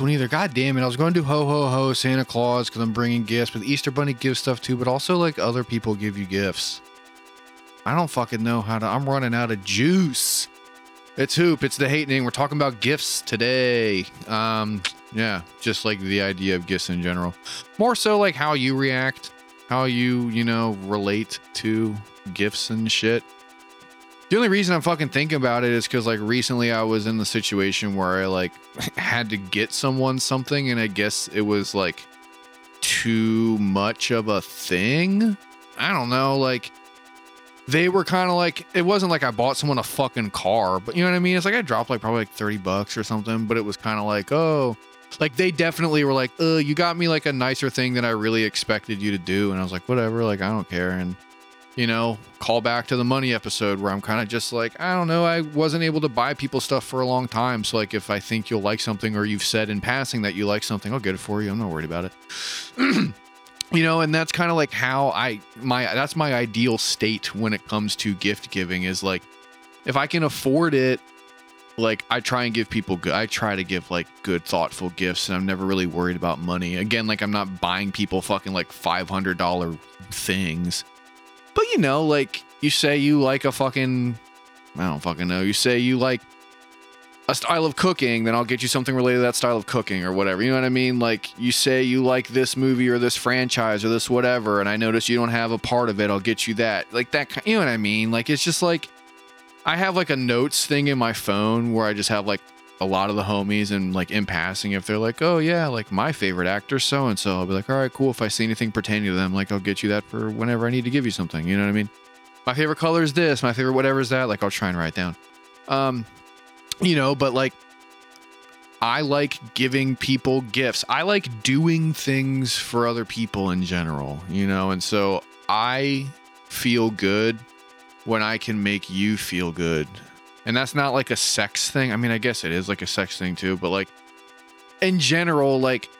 one either. God damn it. I was going to do ho ho ho Santa Claus because I'm bringing gifts, but the Easter Bunny gives stuff too, but also like other people give you gifts. I don't fucking know how to. I'm running out of juice. It's Hoop. It's the hatening. We're talking about gifts today. Um, yeah, just like the idea of gifts in general. More so like how you react, how you, you know, relate to gifts and shit. The only reason I'm fucking thinking about it is because like recently I was in the situation where I like had to get someone something and I guess it was like too much of a thing. I don't know, like they were kind of like it wasn't like I bought someone a fucking car, but you know what I mean? It's like I dropped like probably like 30 bucks or something, but it was kind of like, oh, like they definitely were like, uh, you got me like a nicer thing than I really expected you to do. And I was like, whatever, like I don't care. And you know, call back to the money episode where I'm kind of just like, I don't know, I wasn't able to buy people stuff for a long time. So, like, if I think you'll like something or you've said in passing that you like something, I'll get it for you. I'm not worried about it. you know, and that's kind of like how I, my, that's my ideal state when it comes to gift giving is like, if I can afford it, like I try and give people good I try to give like good thoughtful gifts and I'm never really worried about money. Again, like I'm not buying people fucking like $500 things. But you know, like you say you like a fucking I don't fucking know. You say you like a style of cooking, then I'll get you something related to that style of cooking or whatever. You know what I mean? Like you say you like this movie or this franchise or this whatever, and I notice you don't have a part of it, I'll get you that. Like that, you know what I mean? Like it's just like I have like a notes thing in my phone where I just have like a lot of the homies and like in passing if they're like oh yeah like my favorite actor so and so i'll be like all right cool. If i see anything pertaining to them like i'll get you that for whenever i need to give you something. You know what i mean? My favorite color is this. My favorite whatever is that. Like i'll try and write down. Um you know but like i like giving people gifts. I like doing things for other people in general you know? And so i feel good when i can make you feel good and that's not like a sex thing. I mean, I guess it is like a sex thing too, but like in general, like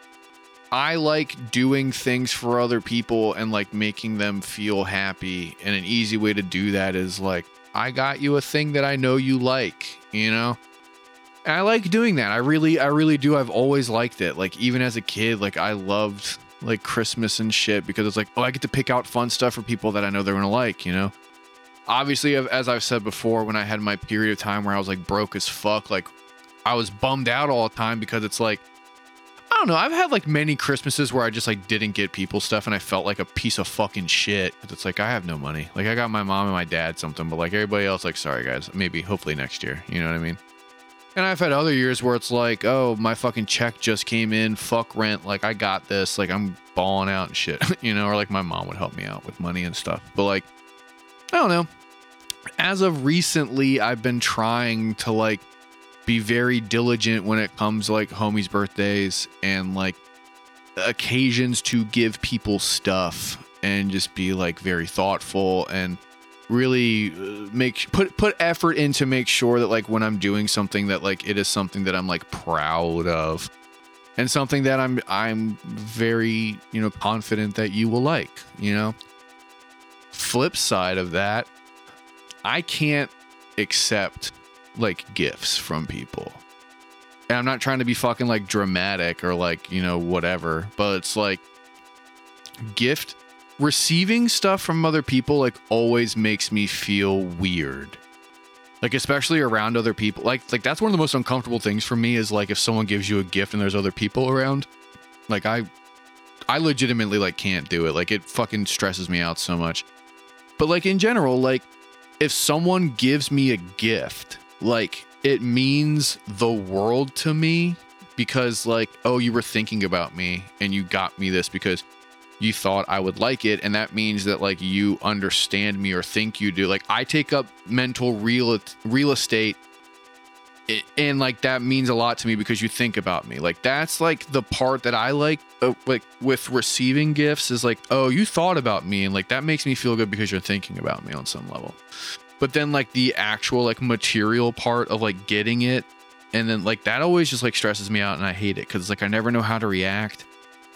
I like doing things for other people and like making them feel happy. And an easy way to do that is like, I got you a thing that I know you like, you know? I like doing that. I really, I really do. I've always liked it. Like, even as a kid, like, I loved like Christmas and shit because it's like, oh, I get to pick out fun stuff for people that I know they're gonna like, you know? Obviously as i've said before when i had my period of time where i was like broke as fuck like i was bummed out all the time because it's like i don't know i've had like many christmases where i just like didn't get people stuff and i felt like a piece of fucking shit. It's like i have no money. Like i got my mom and my dad something but like everybody else like sorry guys. Maybe hopefully next year. You know what i mean? And I've had other years where it's like, oh, my fucking check just came in, fuck rent, like I got this, like I'm balling out and shit, you know, or like my mom would help me out with money and stuff. But like, I don't know as of recently, I've been trying to like be very diligent when it comes like homies' birthdays and like occasions to give people stuff and just be like very thoughtful and really uh, make put put effort in to make sure that like when I'm doing something that like it is something that I'm like proud of and something that I'm I'm very, you know, confident that you will like, you know. Flip side of that, I can't accept like gifts from people. And I'm not trying to be fucking like dramatic or like, you know, whatever, but it's like gift receiving stuff from other people like always makes me feel weird. Like especially around other people. Like like that's one of the most uncomfortable things for me is like if someone gives you a gift and there's other people around. Like I I legitimately like can't do it. Like it fucking stresses me out so much. But like in general, like if someone gives me a gift, like it means the world to me because like, oh, you were thinking about me and you got me this because you thought I would like it and that means that like you understand me or think you do. Like I take up mental real real estate and like that means a lot to me because you think about me. Like that's like the part that i like uh, like with receiving gifts is like oh you thought about me and like that makes me feel good because you're thinking about me on some level. But then like the actual like material part of like getting it and then like that always just like stresses me out and i hate it because like i never know how to react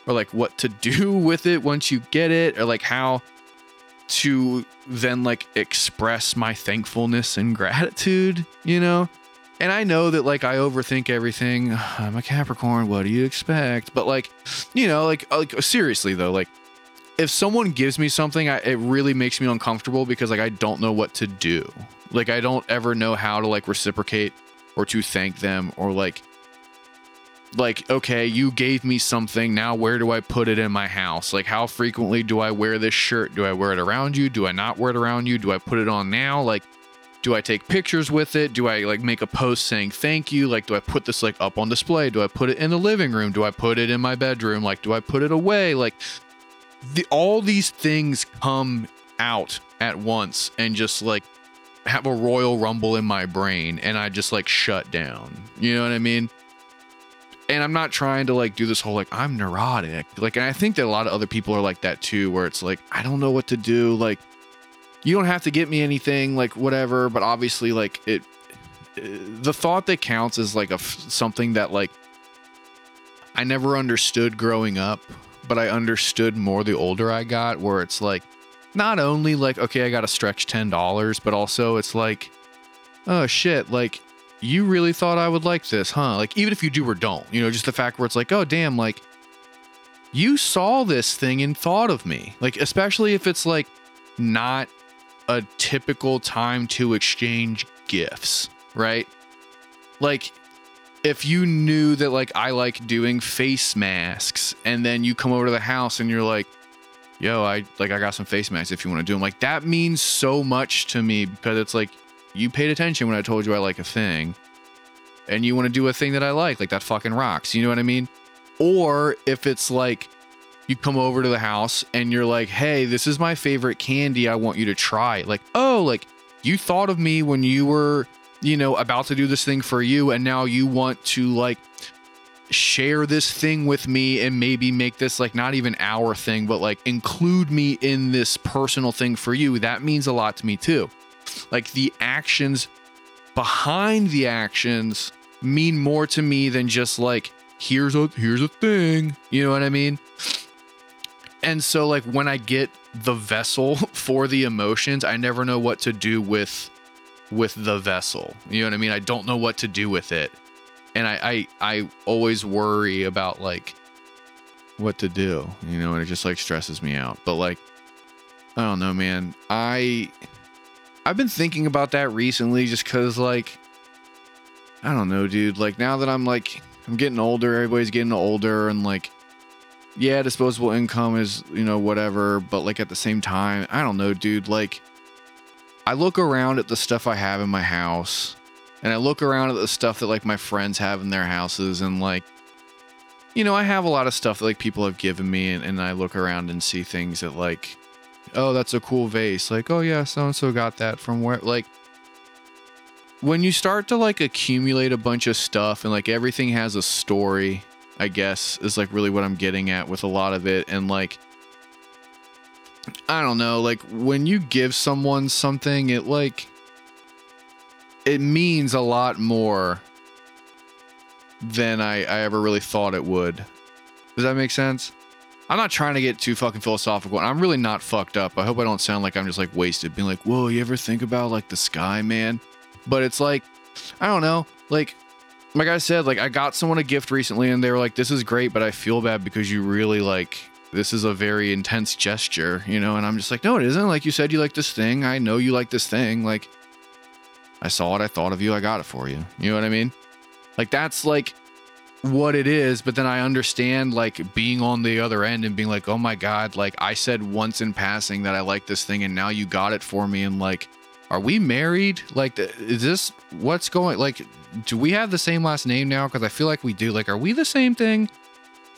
or like what to do with it once you get it or like how to then like express my thankfulness and gratitude you know And I know that like I overthink everything. I'm a Capricorn. What do you expect? But like, you know, like uh, like seriously though, like if someone gives me something, I, it really makes me uncomfortable because like I don't know what to do. Like I don't ever know how to like reciprocate or to thank them or like like okay, you gave me something, now where do I put it in my house? Like how frequently do I wear this shirt? Do I wear it around you? Do I not wear it around you? Do I put it on now? Like do I take pictures with it? Do I like make a post saying thank you? Like, do I put this like up on display? Do I put it in the living room? Do I put it in my bedroom? Like, do I put it away? Like, the, all these things come out at once and just like have a royal rumble in my brain and I just like shut down. You know what I mean? And I'm not trying to like do this whole like I'm neurotic. Like and I think that a lot of other people are like that too where it's like I don't know what to do like you don't have to get me anything like whatever but obviously like it uh, the thought that counts is like a something that like i never understood growing up but i understood more the older i got where it's like not only like okay i gotta stretch $10 but also it's like oh shit like you really thought i would like this huh? Like even if you do or don't you know just the fact where it's like oh damn like you saw this thing and thought of me. Like especially if it's like not a typical time to exchange gifts, right? Like if you knew that like I like doing face masks and then you come over to the house and you're like, "Yo, I like I got some face masks if you want to do them." Like that means so much to me because it's like you paid attention when I told you I like a thing and you want to do a thing that I like, like that fucking rocks. You know what I mean? Or if it's like you come over to the house and you're like, hey, this is my favorite candy. I want you to try. Like, oh, like you thought of me when you were, you know, about to do this thing for you. And now you want to like share this thing with me and maybe make this like not even our thing, but like include me in this personal thing for you. That means a lot to me too. Like the actions behind the actions mean more to me than just like here's a here's a thing. You know what I mean? And so like when I get the vessel for the emotions, I never know what to do with with the vessel. You know what I mean? I don't know what to do with it. And I I, I always worry about like what to do, you know, and it just like stresses me out. But like I don't know, man. I I've been thinking about that recently just cuz like I don't know, dude. Like now that I'm like I'm getting older, everybody's getting older and like yeah, disposable income is, you know, whatever, but like at the same time, I don't know, dude, like I look around at the stuff I have in my house and I look around at the stuff that like my friends have in their houses and like you know, I have a lot of stuff that like people have given me and, and I look around and see things that like oh, that's a cool vase. Like, oh yeah, so and so got that from where like when you start to like accumulate a bunch of stuff and like everything has a story I guess is like really what I'm getting at with a lot of it. And like, I don't know, like when you give someone something, it like, it means a lot more than I, I ever really thought it would. Does that make sense? I'm not trying to get too fucking philosophical. I'm really not fucked up. I hope I don't sound like I'm just like wasted, being like, whoa, you ever think about like the sky, man? But it's like, I don't know, like like I said, like I got someone a gift recently and they were like, this is great, but I feel bad because you really like this is a very intense gesture, you know? And I'm just like, no, it isn't. Like you said, you like this thing. I know you like this thing. Like I saw it. I thought of you. I got it for you. You know what I mean? Like that's like what it is. But then I understand like being on the other end and being like, oh my God, like I said once in passing that I like this thing and now you got it for me. And like, are we married? Like, is this what's going? Like, do we have the same last name now? Because I feel like we do. Like, are we the same thing?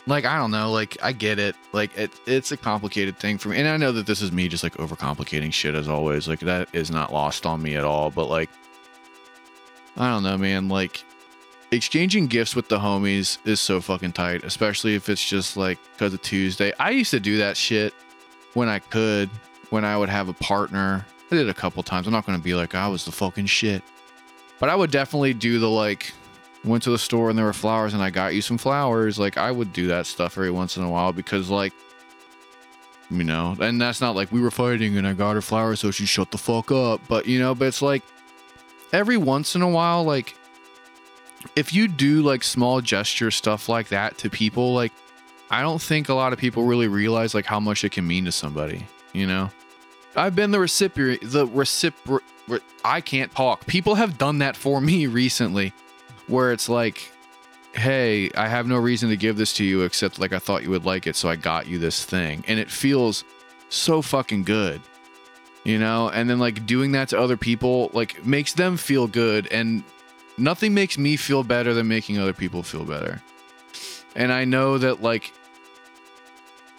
Like, I don't know. Like, I get it. Like, it, it's a complicated thing for me, and I know that this is me just like overcomplicating shit as always. Like, that is not lost on me at all. But like, I don't know, man. Like, exchanging gifts with the homies is so fucking tight, especially if it's just like because of Tuesday. I used to do that shit when I could, when I would have a partner I did a couple times. I'm not going to be like, I was the fucking shit. But I would definitely do the like, went to the store and there were flowers and I got you some flowers. Like, I would do that stuff every once in a while because, like, you know, and that's not like we were fighting and I got her flowers so she shut the fuck up. But, you know, but it's like every once in a while, like, if you do like small gesture stuff like that to people, like I don't think a lot of people really realize like how much it can mean to somebody, you know? I've been the recipient, the recipient, I can't talk. People have done that for me recently where it's like, hey, I have no reason to give this to you except like I thought you would like it, so I got you this thing. And it feels so fucking good, you know? And then like doing that to other people, like makes them feel good. And nothing makes me feel better than making other people feel better. And I know that like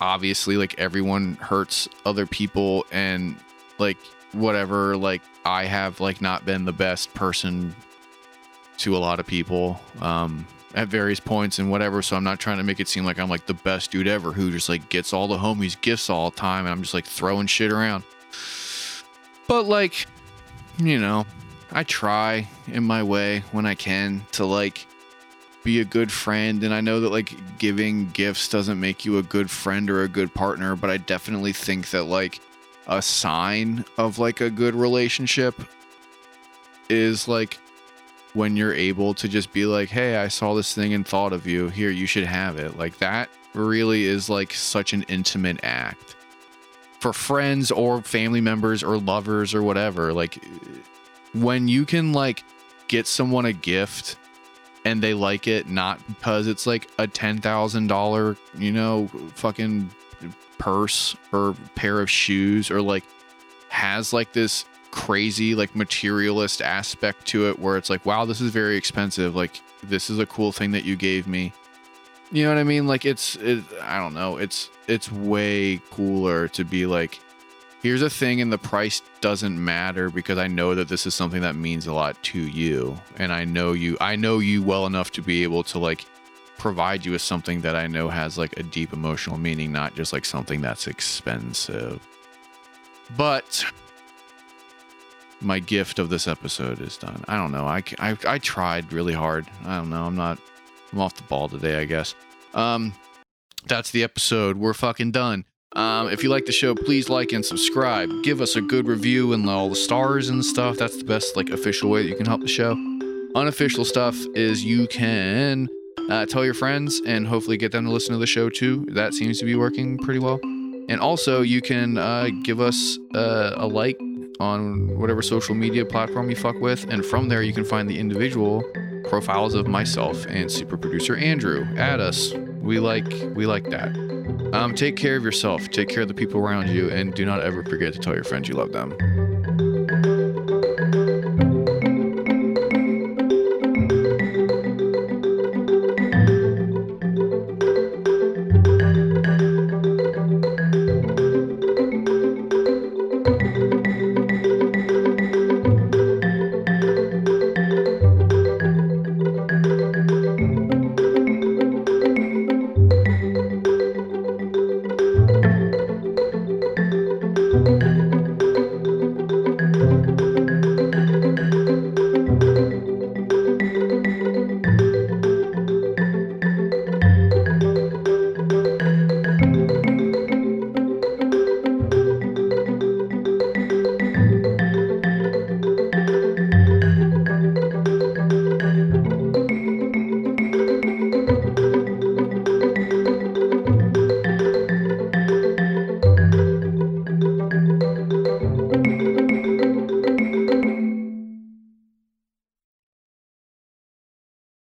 obviously like everyone hurts other people and like whatever like I have like not been the best person to a lot of people um at various points and whatever so I'm not trying to make it seem like I'm like the best dude ever who just like gets all the homies gifts all the time and I'm just like throwing shit around. But like you know, I try in my way when I can to like be a good friend and I know that like giving gifts doesn't make you a good friend or a good partner, but I definitely think that like a sign of like a good relationship is like when you're able to just be like, "Hey, I saw this thing and thought of you. Here, you should have it." Like that really is like such an intimate act for friends or family members or lovers or whatever. Like when you can like get someone a gift and they like it not because it's like a $10,000, you know, fucking purse or pair of shoes or like has like this crazy like materialist aspect to it where it's like wow this is very expensive. Like this is a cool thing that you gave me. You know what i mean? Like it's it, i don't know. It's it's way cooler to be like here's a thing and the price doesn't matter because I know that this is something that means a lot to you and I know you I know you well enough to be able to like provide you with something that I know has like a deep emotional meaning not just like something that's expensive. But my gift of this episode is done. I don't know. I, I, I tried really hard. I don't know. I'm not I'm off the ball today, I guess. Um that's the episode. We're fucking done. Um, if you like the show, please like and subscribe. Give us a good review and all the stars and stuff. That's the best like official way that you can help the show. Unofficial stuff is you can uh, tell your friends and hopefully get them to listen to the show too. That seems to be working pretty well. And also, you can uh, give us uh, a like on whatever social media platform you fuck with, and from there you can find the individual profiles of myself and super producer Andrew. Add us. We like we like that. Um, take care of yourself, take care of the people around you, and do not ever forget to tell your friends you love them.